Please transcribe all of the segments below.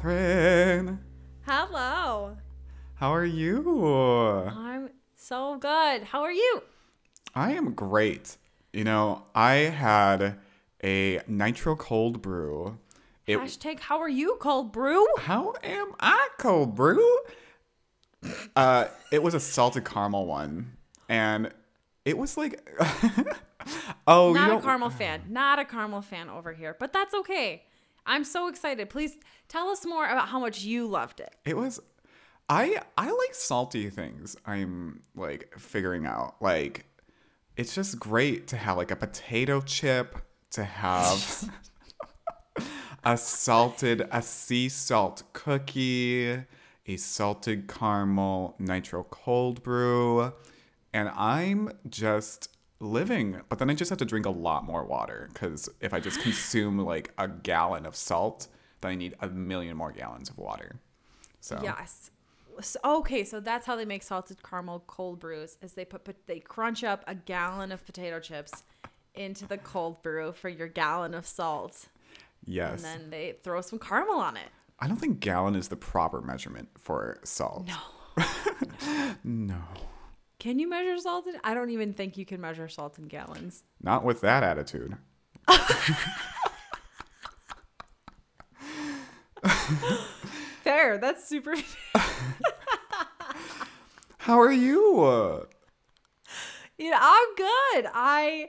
Catherine. Hello. How are you? I'm so good. How are you? I am great. You know, I had a nitro cold brew. It, Hashtag how are you, cold brew? how am I cold brew? Uh, it was a salted caramel one, and it was like, oh, Not a caramel fan. Not a caramel fan over here, but that's okay. I'm so excited. Please tell us more about how much you loved it. It was I I like salty things. I'm like figuring out. Like it's just great to have like a potato chip, to have a salted a sea salt cookie, a salted caramel nitro cold brew, and I'm just living. But then I just have to drink a lot more water cuz if I just consume like a gallon of salt, then I need a million more gallons of water. So Yes. So, okay, so that's how they make salted caramel cold brews. Is they put, put they crunch up a gallon of potato chips into the cold brew for your gallon of salt, yes. and then they throw some caramel on it. I don't think gallon is the proper measurement for salt. No. No. Can you measure salt? In, I don't even think you can measure salt in gallons. Not with that attitude. Fair. That's super. How are you? Uh, Yeah, I'm good. I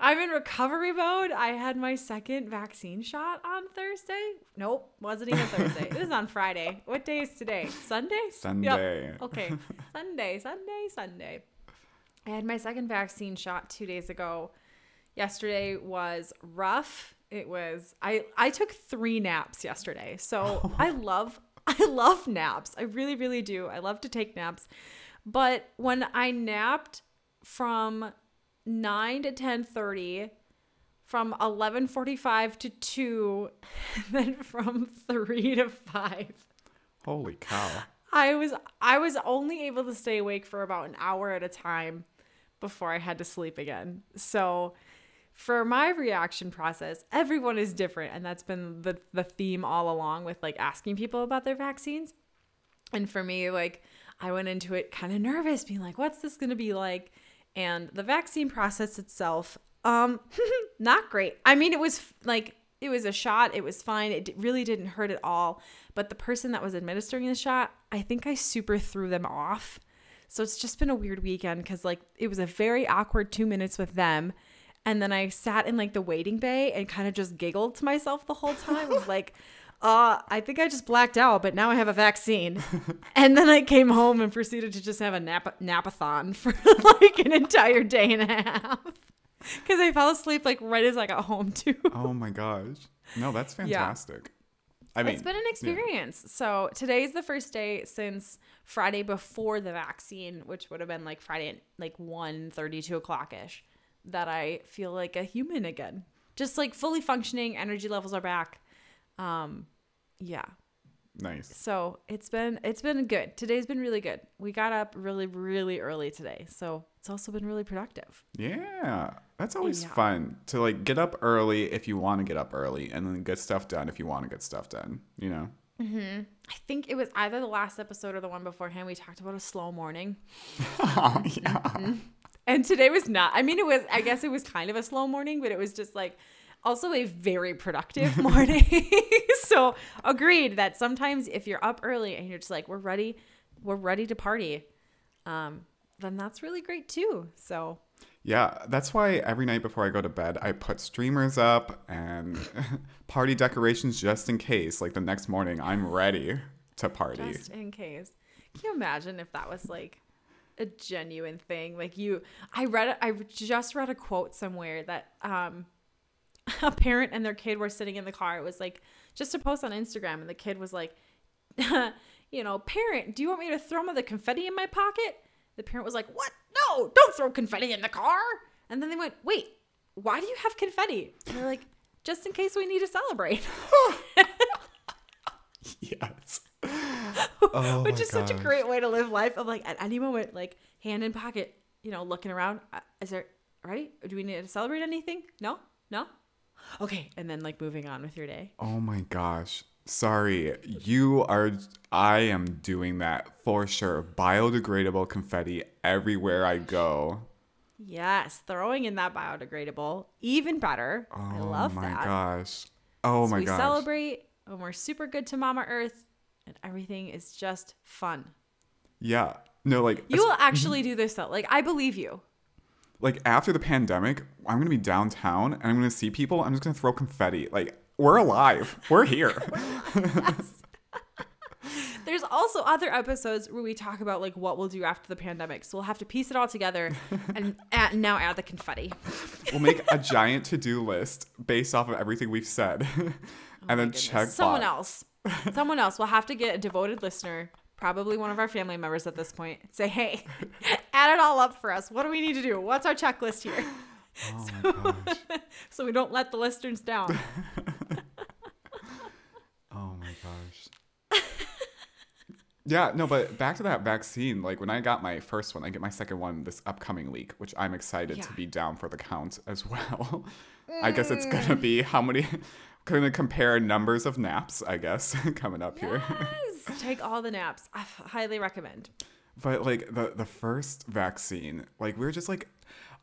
I'm in recovery mode. I had my second vaccine shot on Thursday. Nope, wasn't even Thursday. it was on Friday. What day is today? Sunday? Yep. Sunday. Okay. Sunday, Sunday, Sunday. I had my second vaccine shot 2 days ago. Yesterday was rough. It was I I took 3 naps yesterday. So I love I love naps. I really really do. I love to take naps. But when I napped from 9 to 10:30 from 11:45 to 2 and then from 3 to 5 Holy cow. I was I was only able to stay awake for about an hour at a time before I had to sleep again. So for my reaction process, everyone is different and that's been the the theme all along with like asking people about their vaccines. And for me like I went into it kind of nervous being like what's this going to be like? And the vaccine process itself um not great. I mean it was like it was a shot. It was fine. It really didn't hurt at all. But the person that was administering the shot, I think I super threw them off. So it's just been a weird weekend because like it was a very awkward two minutes with them. And then I sat in like the waiting bay and kind of just giggled to myself the whole time. Like, uh, I think I just blacked out, but now I have a vaccine. and then I came home and proceeded to just have a nap napathon for like an entire day and a half. Because I fell asleep like right as I got home too. Oh my gosh. No, that's fantastic. I mean, it's been an yeah. experience. So today's the first day since Friday before the vaccine, which would have been like Friday at like 1 2 o'clock ish, that I feel like a human again. Just like fully functioning, energy levels are back. Um, yeah. Nice. So it's been it's been good. Today's been really good. We got up really really early today, so it's also been really productive. Yeah. That's always Yeah. fun to like get up early if you want to get up early and then get stuff done if you want to get stuff done, you know? Mm-hmm. I think it was either the last episode or the one beforehand. We talked about a slow morning. yeah. Mm-hmm. And today was not. I mean, it was, I guess it was kind of a slow morning, but it was just like also a very productive morning. so, agreed that sometimes if you're up early and you're just like, we're ready, we're ready to party, um, then that's really great too. So, Yeah, that's why every night before I go to bed, I put streamers up and party decorations just in case. Like the next morning, I'm ready to party. just in case. Can you imagine if that was like a genuine thing? Like you, I read, I just read a quote somewhere that um, a parent and their kid were sitting in the car. It was like just a post on Instagram, and the kid was like, you know, parent, do you want me to throw the confetti in my pocket? The parent was like, what? No, don't throw confetti in the car. And then they went, wait, why do you have confetti? And they're like, just in case we need to celebrate. yes. Oh which is such a great way to live life of like at any moment like hand in pocket you know looking around uh, is there right do we need to celebrate anything no no okay and then like moving on with your day Oh my gosh. Sorry, you are. I am doing that for sure. Biodegradable confetti everywhere I go. Yes, throwing in that biodegradable, even better. I oh love oh my that. gosh. Oh So my we gosh. We celebrate and we're super good to Mama Earth and everything is just fun. Yeah. No, like You will actually do this though. Like I believe you. Like after the pandemic, I'm gonna be downtown and I'm gonna see people. I'm just gonna throw confetti. Like we're alive. We're here. There's also other episodes where we talk about like what we'll do after the pandemic. So we'll have to piece it all together and add, now add the confetti. we'll make a giant to-do list based off of everything we've said, and oh then Goodness. check someone box. else. Someone else. We'll have to get a devoted listener, probably one of our family members at this point. Say, hey, add it all up for us. What do we need to do? What's our checklist here? Oh my gosh. So we don't let the listeners down. Oh my gosh. yeah, no, but back to that vaccine. Like when I got my first one, I get my second one this upcoming week, which I'm excited to be down for the count as well. I guess it's gonna mm. be how many. Gonna compare numbers of naps, I guess, coming up here. Take all the naps. I highly recommend. But like the the first vaccine, like we are just like,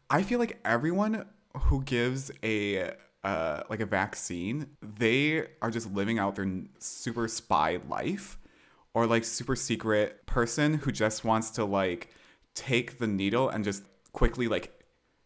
I feel like everyone who gives a uh like a vaccine, they are just living out their super spy life, or like super secret person who just wants to like take the needle and just quickly like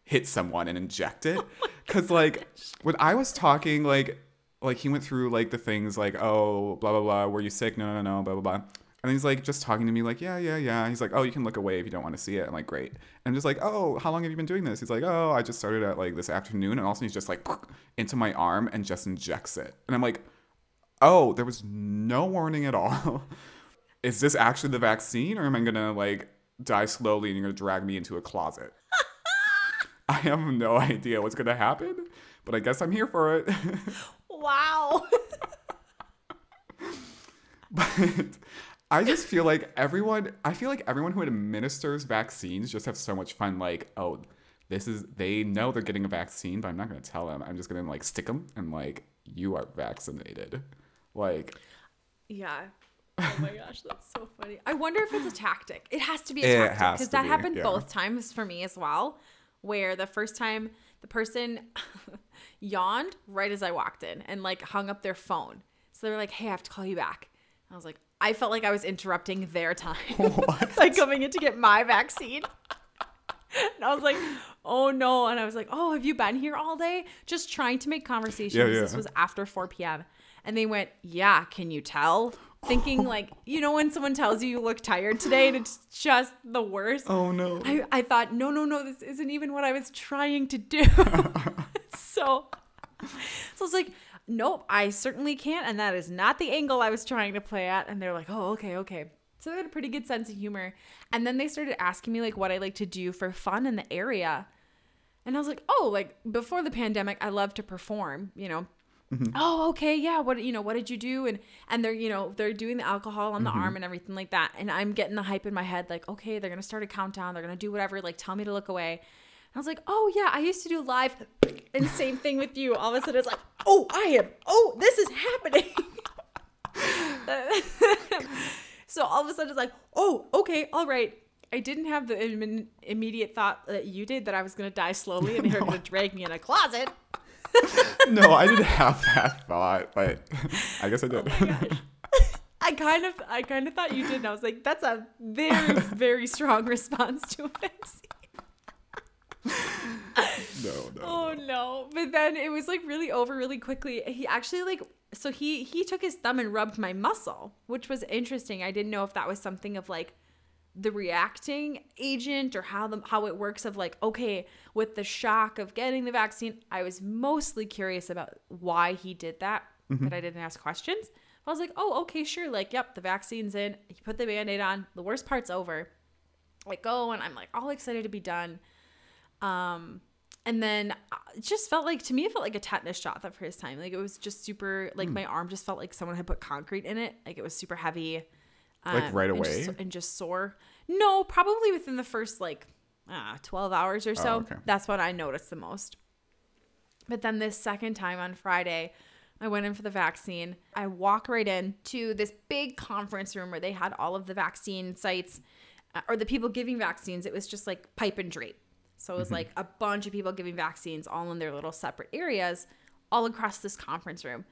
hit someone and inject it. Cause like when I was talking like like he went through like the things like oh blah blah blah were you sick? No no no blah blah blah. And he's like just talking to me like yeah yeah yeah. He's like oh you can look away if you don't want to see it. I'm like great. And i'm just like oh how long have you been doing this? He's like oh i just started at like this afternoon. And also he's just like into my arm and just injects it. And i'm like oh there was no warning at all. Is this actually the vaccine or am i gonna like die slowly and you're gonna drag me into a closet? I have no idea what's gonna happen but i guess i'm here for it Wow. But I just feel like everyone, I feel like everyone who administers vaccines just have so much fun. Like, oh, this is, they know they're getting a vaccine, but I'm not going to tell them. I'm just going to like stick them and like, you are vaccinated. Like, yeah. Oh my gosh, that's so funny. I wonder if it's a tactic. It has to be It a tactic because that be, happened yeah. both times for me as well. Where the first time the person yawned right as I walked in and like hung up their phone. So they were like, "Hey, I have to call you back." I was like, I felt like I was interrupting their time like coming in to get my vaccine. And I was like, oh no. And I was like, oh, have you been here all day? Just trying to make conversation. Yeah, yeah. This was after 4 p.m. And they went, yeah, can you tell? Thinking like, you know, when someone tells you you look tired today and it's just the worst. oh no. I, I thought, no, no, no, this isn't even what I was trying to do. so, so I was like, nope, I certainly can't. And that is not the angle I was trying to play at. And they're like, oh, okay, okay. So they had a pretty good sense of humor. And then they started asking me like what I like to do for fun in the area. And I was like, oh, like before the pandemic, I love to perform, you know. Mm-hmm. Oh, okay, yeah. What you know, what did you do? And and they're, you know, they're doing the alcohol on the mm-hmm. arm and everything like that. And I'm getting the hype in my head, like, okay, they're gonna start a countdown, they're gonna do whatever, like tell me to look away. I was like, oh yeah, I used to do live and same thing with you. All of a sudden it's like, oh, oh, I am, oh, this is happening. so all of a sudden it's like, oh, okay, all right. I didn't have the Im- immediate thought that you did that I was gonna die slowly and they're gonna drag me in a closet. no, I didn't have that thought, but I guess I did. Oh I kind of, I kind of thought you did. And I was like, that's a very, very strong response to a vaccine. no, no. Oh no! But then it was like really over really quickly. He actually like, so he he took his thumb and rubbed my muscle, which was interesting. I didn't know if that was something of like the reacting agent or how the how it works of like okay with the shock of getting the vaccine i was mostly curious about why he did that mm-hmm. but i didn't ask questions i was like oh okay sure like yep the vaccine's in he put the band-aid on the worst part's over I go and i'm like all excited to be done um and then uh, it just felt like to me it felt like a tetanus shot that first time like it was just super like my arm just felt like someone had put concrete in it like it was super heavy Like right and away? just, and just sore. No, probably within the first like uh, 12 hours or so. Oh, okay. That's what I noticed the most. But then this second time on Friday, I went in for the vaccine. I walk right in to this big conference room where they had all of the vaccine sites uh, or the people giving vaccines. It was just like pipe and drape. So it was like a bunch of people giving vaccines all in their little separate areas all across this conference room.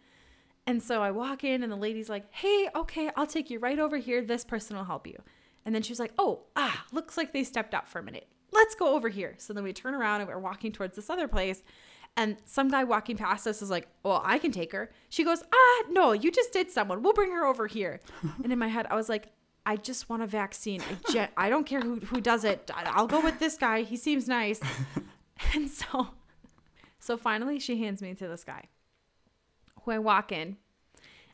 And so I walk in and the lady's like, "Hey, okay, I'll take you right over here. This person will help you." And then she was like, "Oh, ah, looks like they stepped out for a minute. Let's go over here." So then we turn around and we're walking towards this other place. And some guy walking past us is like, Well, I can take her. She goes, Ah, no, you just did someone. We'll bring her over here. and in my head, I was like, I just want a vaccine. I, je- I don't care who, who does it. I'll go with this guy. He seems nice. and so, so finally, she hands me to this guy who I walk in,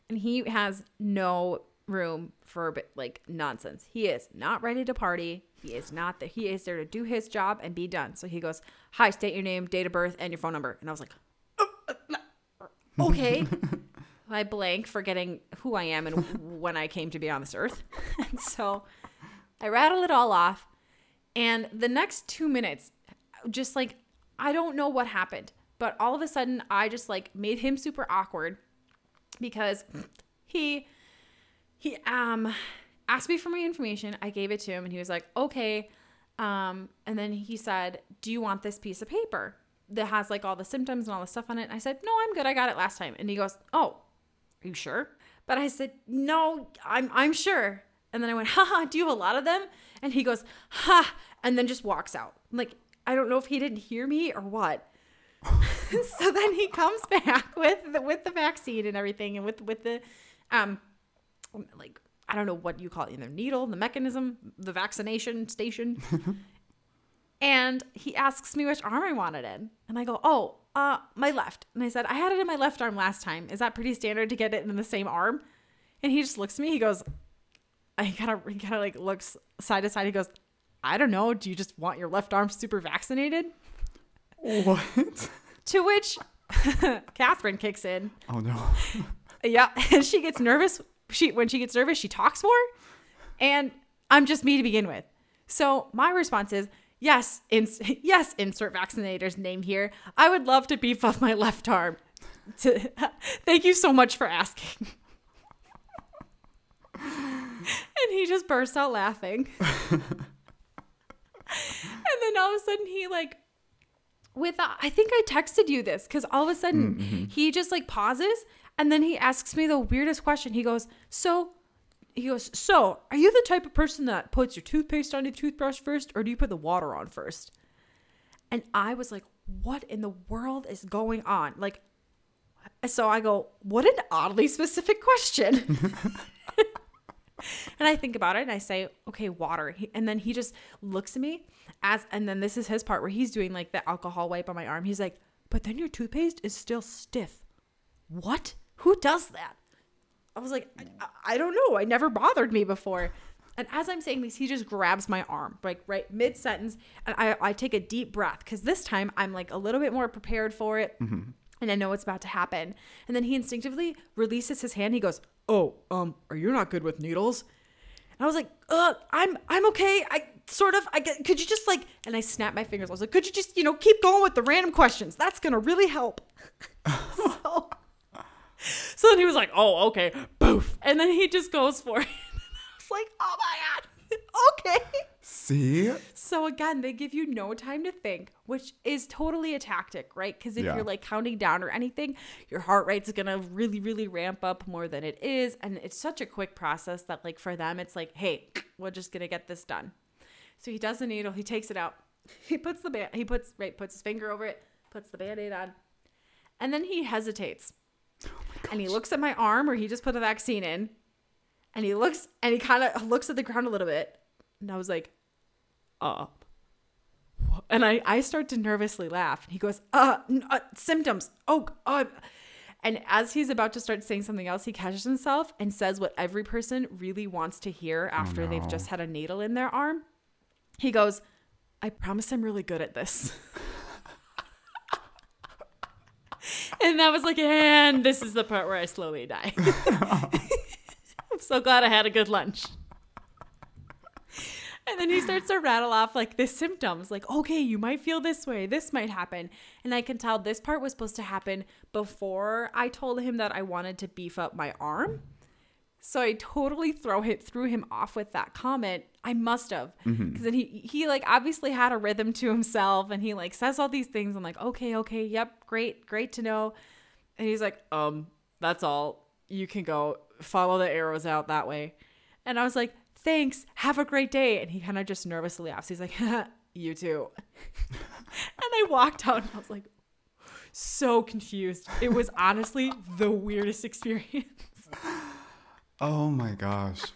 and he has no room for like nonsense. He is not ready to party. He is not that he is there to do his job and be done. So he goes, "Hi, state your name, date of birth, and your phone number." And I was like, "Uh, uh, "Okay." I blank forgetting who I am and when I came to be on this earth. and so I rattle it all off. And the next two minutes, just like, I don't know what happened, but all of a sudden, I just like made him super awkward because he he um asked me for my information. I gave it to him and he was like, "Okay." Um and then he said, "Do you want this piece of paper that has like all the symptoms and all the stuff on it?" And I said, "No, I'm good. I got it last time." And he goes, "Oh, are you sure?" But I said, "No, I'm I'm sure." And then I went, "Haha, do you have a lot of them?" And he goes, "Ha," and then just walks out. I'm like, I don't know if he didn't hear me or what. so then he comes back with the, with the vaccine and everything and with with the um like I don't know what you call it, the needle, the mechanism, the vaccination station. and he asks me which arm I wanted in. And I go, "Oh, uh my left." And I said, "I had it in my left arm last time. Is that pretty standard to get it in the same arm?" And he just looks at me. He goes, I kind of he kind of like looks side to side. He goes, "I don't know. Do you just want your left arm super vaccinated?" What? To which Catherine kicks in. Oh no. Yeah, and she gets nervous. She when she gets nervous, she talks more, and I'm just me to begin with. So my response is yes, ins- yes, insert vaccinator's name here. I would love to beef up my left arm. To, thank you so much for asking. and he just bursts out laughing. and then all of a sudden he like with uh, I think I texted you this because all of a sudden he just like pauses and then he asks me the weirdest question. He goes, "So." He goes, "So, are you the type of person that puts your toothpaste on your toothbrush first, or do you put the water on first? And I was like, "What in the world is going on?" Like, so I go, "What an oddly specific question." And I think about it and I say, okay, water. And then he just looks at me as, and then this is his part where he's doing like the alcohol wipe on my arm. He's like, but then your toothpaste is still stiff. What? Who does that? I was like, I, I don't know. I never bothered me before. And as I'm saying this, he just grabs my arm, like right mid sentence. And I, I take a deep breath because this time I'm like a little bit more prepared for it. And I know what's about to happen. And then he instinctively releases his hand. He goes, Oh, um, are you not good with needles? And I was like, uh, I'm I'm okay. I sort of I get, could you just like and I snapped my fingers. I was like, could you just, you know, keep going with the random questions? That's gonna really help. so, then he was like, Oh, okay. Boof. And then he just goes for it. I was like, oh my god. okay. See? So again, they give you no time to think, which is totally a tactic, right? Because if Yeah. you're like counting down or anything, your heart rate's gonna really, really ramp up more than it is, and it's such a quick process that like for them, it's like, hey, we're just gonna get this done. So he does the needle, he takes it out, he puts the band, he puts right, puts his finger over it, puts the band-aid on, and then he hesitates, and he looks at my arm where he just put the vaccine in, and he looks and he kind of looks at the ground a little bit, and I was like, uh and I, I start to nervously laugh. and He goes, uh, uh symptoms. Oh, uh. And as he's about to start saying something else, he catches himself and says what every person really wants to hear after they've just had a needle in their arm. He goes, I promise I'm really good at this. and that was like, and this is the part where I slowly die. I'm so glad I had a good lunch. And then he starts to rattle off like the symptoms, like, okay, you might feel this way, this might happen. And I can tell this part was supposed to happen before I told him that I wanted to beef up my arm. So I totally throw him threw him off with that comment. I must have. Because then he he like obviously had a rhythm to himself and he like says all these things. I'm like, okay, okay, yep, great, great to know. And he's like, um, that's all. You can go follow the arrows out that way. And I was like, thanks, have a great day. And he kind of just nervously laughs. He's like, you too. and I walked out and I was like, so confused. It was honestly the weirdest experience. Oh my gosh.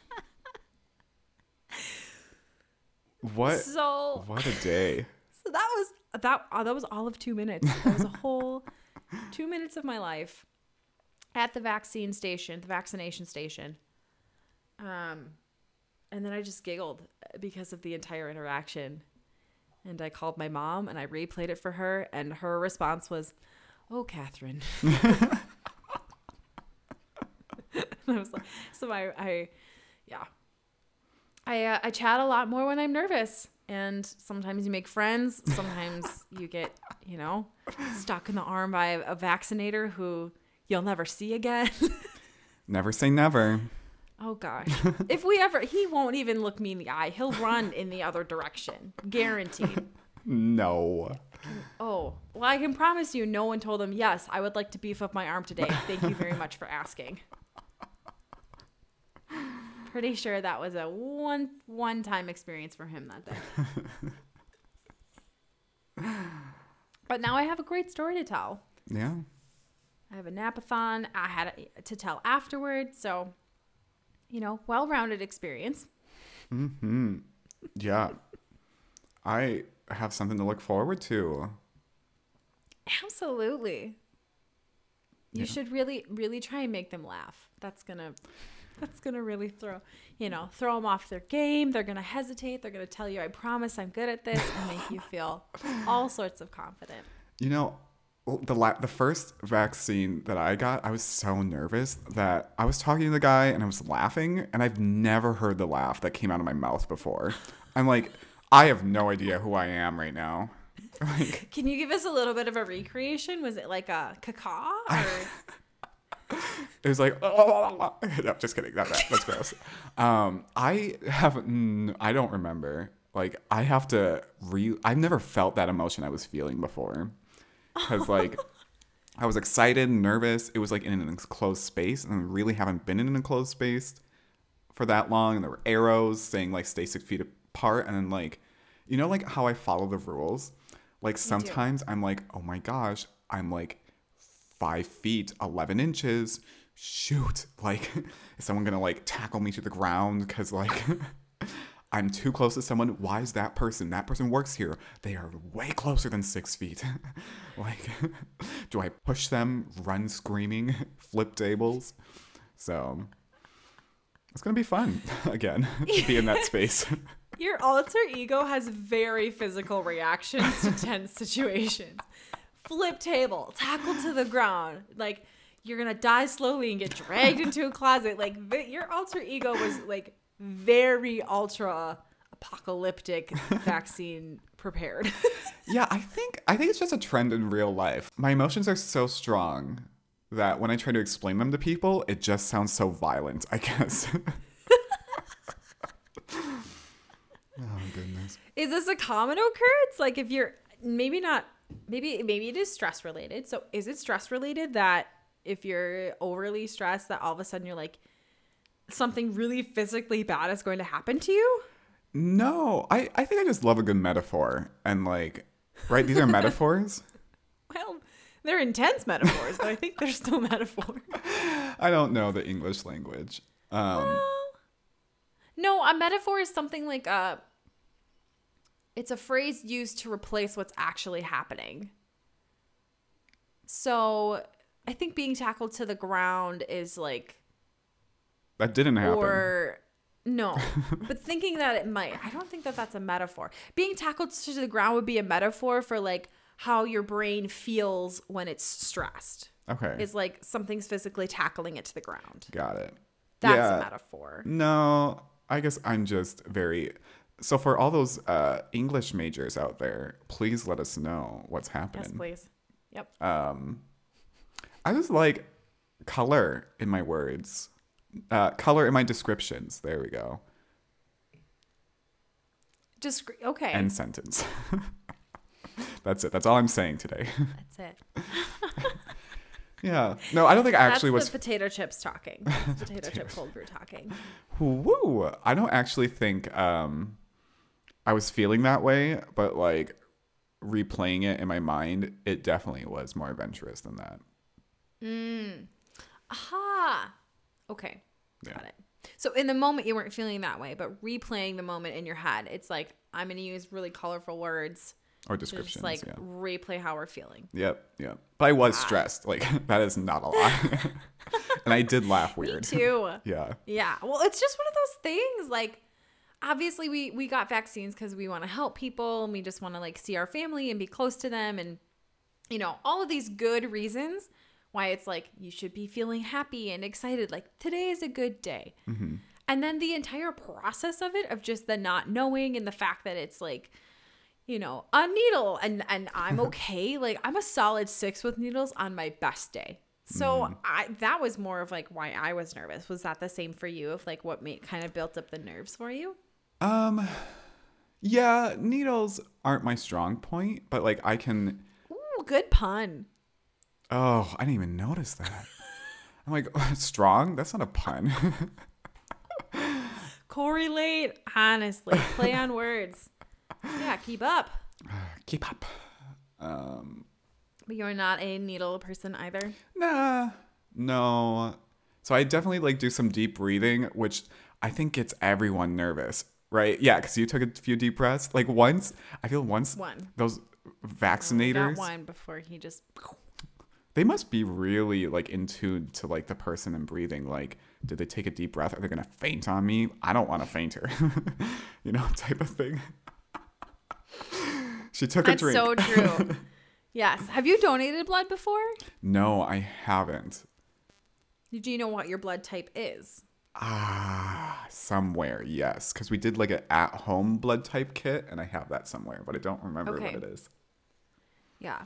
What So, what a day. so that was that. Uh, that was all of two minutes. That was a whole two minutes of my life at the vaccine station, the vaccination station. Um, and then I just giggled because of the entire interaction. And I called my mom and I replayed it for her, and her response was, "Oh, Catherine." I was like, so I, I, yeah, I, uh, I chat a lot more when I'm nervous, and sometimes you make friends. Sometimes you get, you know, stuck in the arm by a, a vaccinator who you'll never see again. Never say never. oh gosh, if we ever, he won't even look me in the eye. He'll run in the other direction, guaranteed. No. Oh, well, I can promise you, no one told him, yes, I would like to beef up my arm today. Thank you very much for asking. Pretty sure that was a one one time experience for him that day. but now I have a great story to tell. Yeah. I have a napathon. I had to tell afterwards. So, you know, well rounded experience. Hmm. Yeah. I have something to look forward to. Absolutely. You Yeah. should really, really try and make them laugh. That's gonna, that's gonna really throw, you know, throw them off their game. They're gonna hesitate. They're gonna tell you, "I promise, I'm good at this," and make you feel all sorts of confident. You know, the la- the first vaccine that I got, I was so nervous that I was talking to the guy and I was laughing, and I've never heard the laugh that came out of my mouth before. I'm like, I have no idea who I am right now. Like, Can you give us a little bit of a recreation? Was it like a caca or? It was like, no, just kidding. That, that, that's gross. Um, I have, I don't remember. Like, I have to re. I've never felt that emotion I was feeling before, because like, I was excited, nervous. It was like in an enclosed space, and I really haven't been in an enclosed space for that long. And there were arrows saying like stay six feet apart, and then like, you know, like how I follow the rules. Like sometimes I'm like, oh my gosh, I'm like five feet, 11 inches. Shoot. Like, is someone gonna like tackle me to the ground? Cause like, I'm too close to someone. Why is that person? That person works here. They are way closer than six feet. like, do I push them, run screaming, flip tables? So, it's gonna be fun again to be in that space. Your alter ego has very physical reactions to tense situations. Flip table, tackled to the ground, like you're gonna die slowly and get dragged into a closet. Like the, your alter ego was like very ultra apocalyptic vaccine prepared. Yeah, I think I think it's just a trend in real life. My emotions are so strong that when I try to explain them to people, it just sounds so violent, I guess. oh goodness. is this a common occurrence? Like if you're maybe not maybe maybe it is stress related. So is it stress related that if you're overly stressed that all of a sudden you're like something really physically bad is going to happen to you? No, I, I think I just love a good metaphor. And like, right, these are metaphors. Well, they're intense metaphors, but I think they're still metaphors. I don't know the English language. Um, No, a metaphor is something like a it's a phrase used to replace what's actually happening. So, I think being tackled to the ground is like that didn't happen. or no, but thinking that it might. I don't think that that's a metaphor. Being tackled to the ground would be a metaphor for like how your brain feels when it's stressed. okay. It's like something's physically tackling it to the ground. Got it. That's Yeah. a metaphor. No, I guess I'm just very So for all those uh, English majors out there, please let us know what's happening. Yes, please. Yep. um, I just like color in my words, uh, color in my descriptions. There we go. Just okay. End sentence. That's it. That's all I'm saying today. That's it. yeah. No, I don't think I actually That's was. the potato chips talking. That's potato chip cold brew talking. Woo! I don't actually think um, I was feeling that way, but like replaying it in my mind, it definitely was more adventurous than that. Mm. Aha. Okay. Yeah. Got it. So in the moment you weren't feeling that way, but replaying the moment in your head, it's like I'm going to use really colorful words Or descriptions. just like yeah. replay how we're feeling. Yep. Yep. But I was stressed. Like that is not a lie. and I did laugh weird. Me too. Yeah. Yeah. Well, it's just one of those things. Like, obviously, we we got vaccines because we want to help people and we just want to like see our family and be close to them and you know all of these good reasons why it's like you should be feeling happy and excited. Like today is a good day. Mm-hmm. And then the entire process of it, of just the not knowing and the fact that it's like, you know, a needle and and I'm okay. like I'm a solid six with needles on my best day. So mm-hmm. I that was more of like why I was nervous. Was that the same for you? Of like what made kind of built up the nerves for you? Um yeah, needles aren't my strong point, but like I can Ooh, good pun. Oh, I didn't even notice that. I'm like, strong? That's not a pun. Correlate, honestly. Play on words. Yeah, keep up. Keep up. Um, But you're not a needle person either. nah, no. So I definitely like do some deep breathing, which I think gets everyone nervous, right? Yeah, because you took a few deep breaths. Like once, I feel once One. those vaccinators, one before he just they must be really like in tune to like the person and breathing. Like, did they take a deep breath? Are they gonna faint on me? I don't want to faint her, you know, type of thing. she took That's a drink. so true. yes. Have you donated blood before? no, I haven't. Do you know what your blood type is? Ah, somewhere, yes, because we did like an at-home blood type kit, and I have that somewhere, but I don't remember Okay. what it is. Yeah.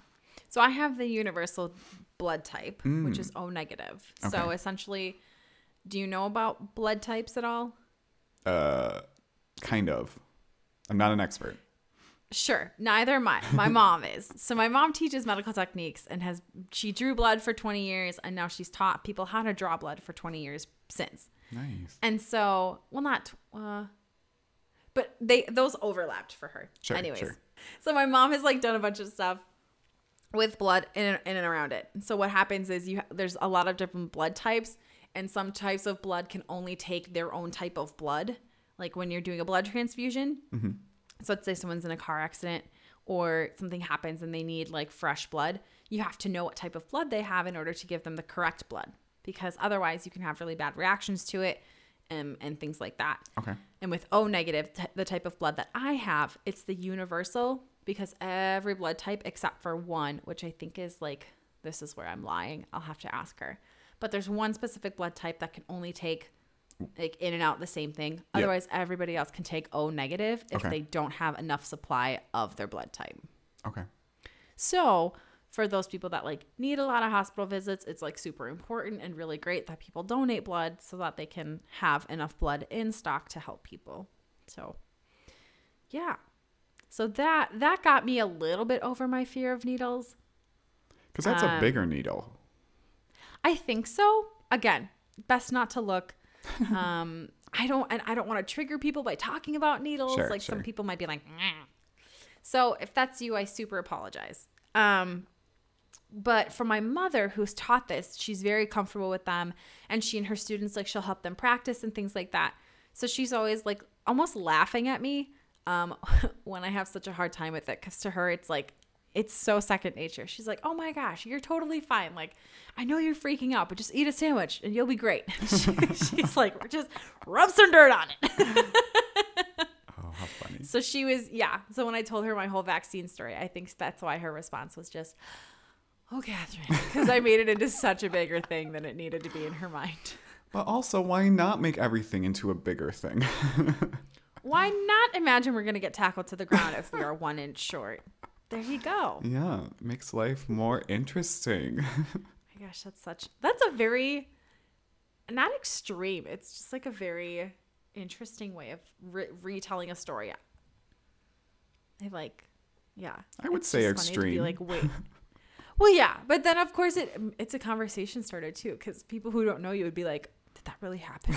So I have the universal blood type, which is O negative. Okay. So Mm. Essentially, do you know about blood types at all? Uh, kind of. I'm not an expert. Sure. Neither am I. My mom is. So my mom teaches medical techniques and has she drew blood for 20 years and now she's taught people how to draw blood for 20 years since. Nice. And so, well, not, uh, but they those overlapped for her. Sure, Anyways, sure. so my mom has like done a bunch of stuff with blood in and, in and around it. And so what happens is you there's a lot of different blood types, and some types of blood can only take their own type of blood. Like when you're doing a blood transfusion. So let's say someone's in a car accident or something happens and they need like fresh blood. You have to know what type of blood they have in order to give them the correct blood because otherwise you can have really bad reactions to it and, and things like that. Okay. And with O negative, t- the type of blood that I have, it's the universal because every blood type except for one, which I think is like, this is where I'm lying. I'll have to ask her. But there's one specific blood type that can only take like in and out the same thing. Otherwise, everybody else can take O negative if Okay. they don't have enough supply of their blood type. Okay. So, for those people that like need a lot of hospital visits, it's like super important and really great that people donate blood so that they can have enough blood in stock to help people. So, yeah. So that that got me a little bit over my fear of needles. Because that's a Um, bigger needle. I think so. Again, best not to look. Um, I don't, and I don't want to trigger people by talking about needles. Sure, like some people might be like, "Meh." so if that's you, I super apologize. Um, but for my mother who's taught this, she's very comfortable with them, and she and her students like she'll help them practice and things like that. So she's always like almost laughing at me um, when I have such a hard time with it, because to her it's like it's so second nature. She's like, "Oh my gosh, you're totally fine. Like, I know you're freaking out, but just eat a sandwich and you'll be great." She- she's like, "Just rub some dirt on it." Oh, how funny. so she was, yeah. So when I told her my whole vaccine story, I think that's why her response was just, "Oh, Catherine," because I made it into such a bigger thing than it needed to be in her mind. But also, why not make everything into a bigger thing? Why not imagine we're gonna get tackled to the ground if we are one inch short? There you go. Yeah, makes life more interesting. my gosh, that's such that's a very not extreme. It's just like a very interesting way of re- retelling a story. I like, yeah. I would say just funny to be extreme. like, wait. Well, yeah, but then of course it mm, it's a conversation starter too, because people who don't know you would be like, did that really happen?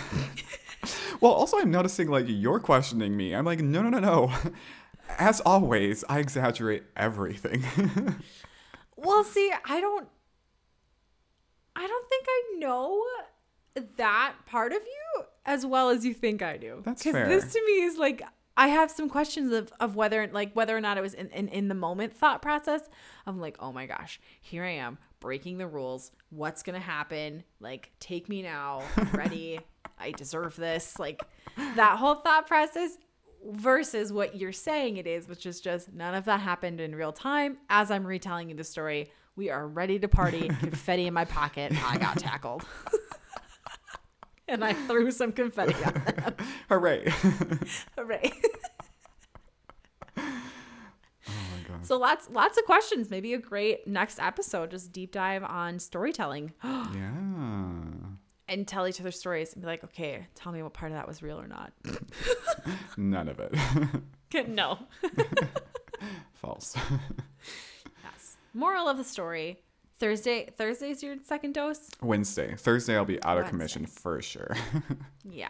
well, also, I'm noticing like you're questioning me. I'm like, no, no, no, no. As always, I exaggerate everything. Well, see, I don't I don't think I know that part of you as well as you think I do. That's Because fair. this to me is like I have some questions of, of whether like whether or not it was in, in, in the moment thought process. I'm like, oh my gosh, here I am breaking the rules. What's gonna happen? Like, take me now. I'm ready. I deserve this. Like that whole thought process versus what you're saying it is, which is just none of that happened in real time. As I'm retelling you the story, we are ready to party. confetti in my pocket. I got tackled. and I threw some confetti at them. Hooray. Hooray. oh my god. So lots lots of questions. Maybe a great next episode, just deep dive on storytelling Yeah. and tell each other stories and be like, okay, tell me what part of that was real or not. None of it. no. False. Yes. Moral of the story. Thursday Thursday's your second dose? Wednesday. Thursday, I'll be out of Wednesday. commission for sure. Yeah.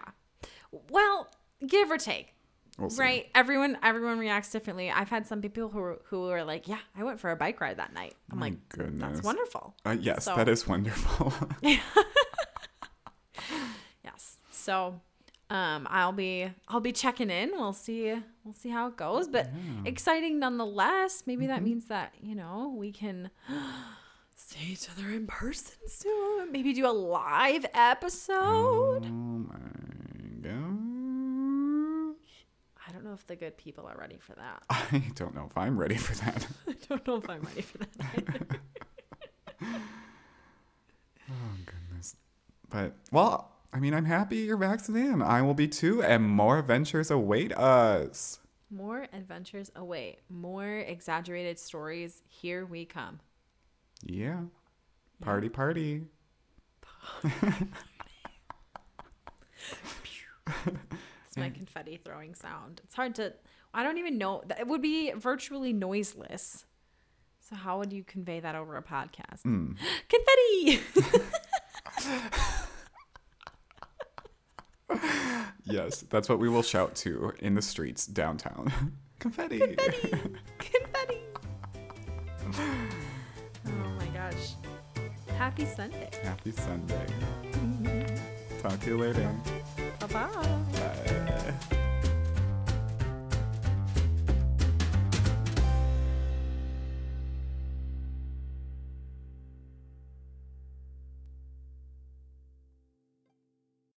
Well, give or take. We'll see. Right? Everyone everyone reacts differently. I've had some people who who are like, "Yeah, I went for a bike ride that night." I'm My like, goodness. "That's wonderful." Uh, yes, So- that is wonderful. Yes. So, um, I'll be I'll be checking in. We'll see we'll see how it goes, but exciting nonetheless. Maybe that means that you know we can see each other in person soon. Maybe do a live episode. oh my gosh. I don't know if the good people are ready for that. I don't know if I'm ready for that. I don't know if I'm ready for that. either. Oh goodness. But well, I mean, I'm happy you're vaccinated. I will be too, and more adventures await us. More adventures await. More exaggerated stories. Here we come. Yeah. Party, party. It's my confetti throwing sound. It's hard to. I don't even know. It would be virtually noiseless. So how would you convey that over a podcast? Mm. Confetti. Yes, that's what we will shout to in the streets downtown. Confetti. Confetti. Confetti. happy Sunday. Happy Sunday. Talk to you later. Bye-bye. Bye.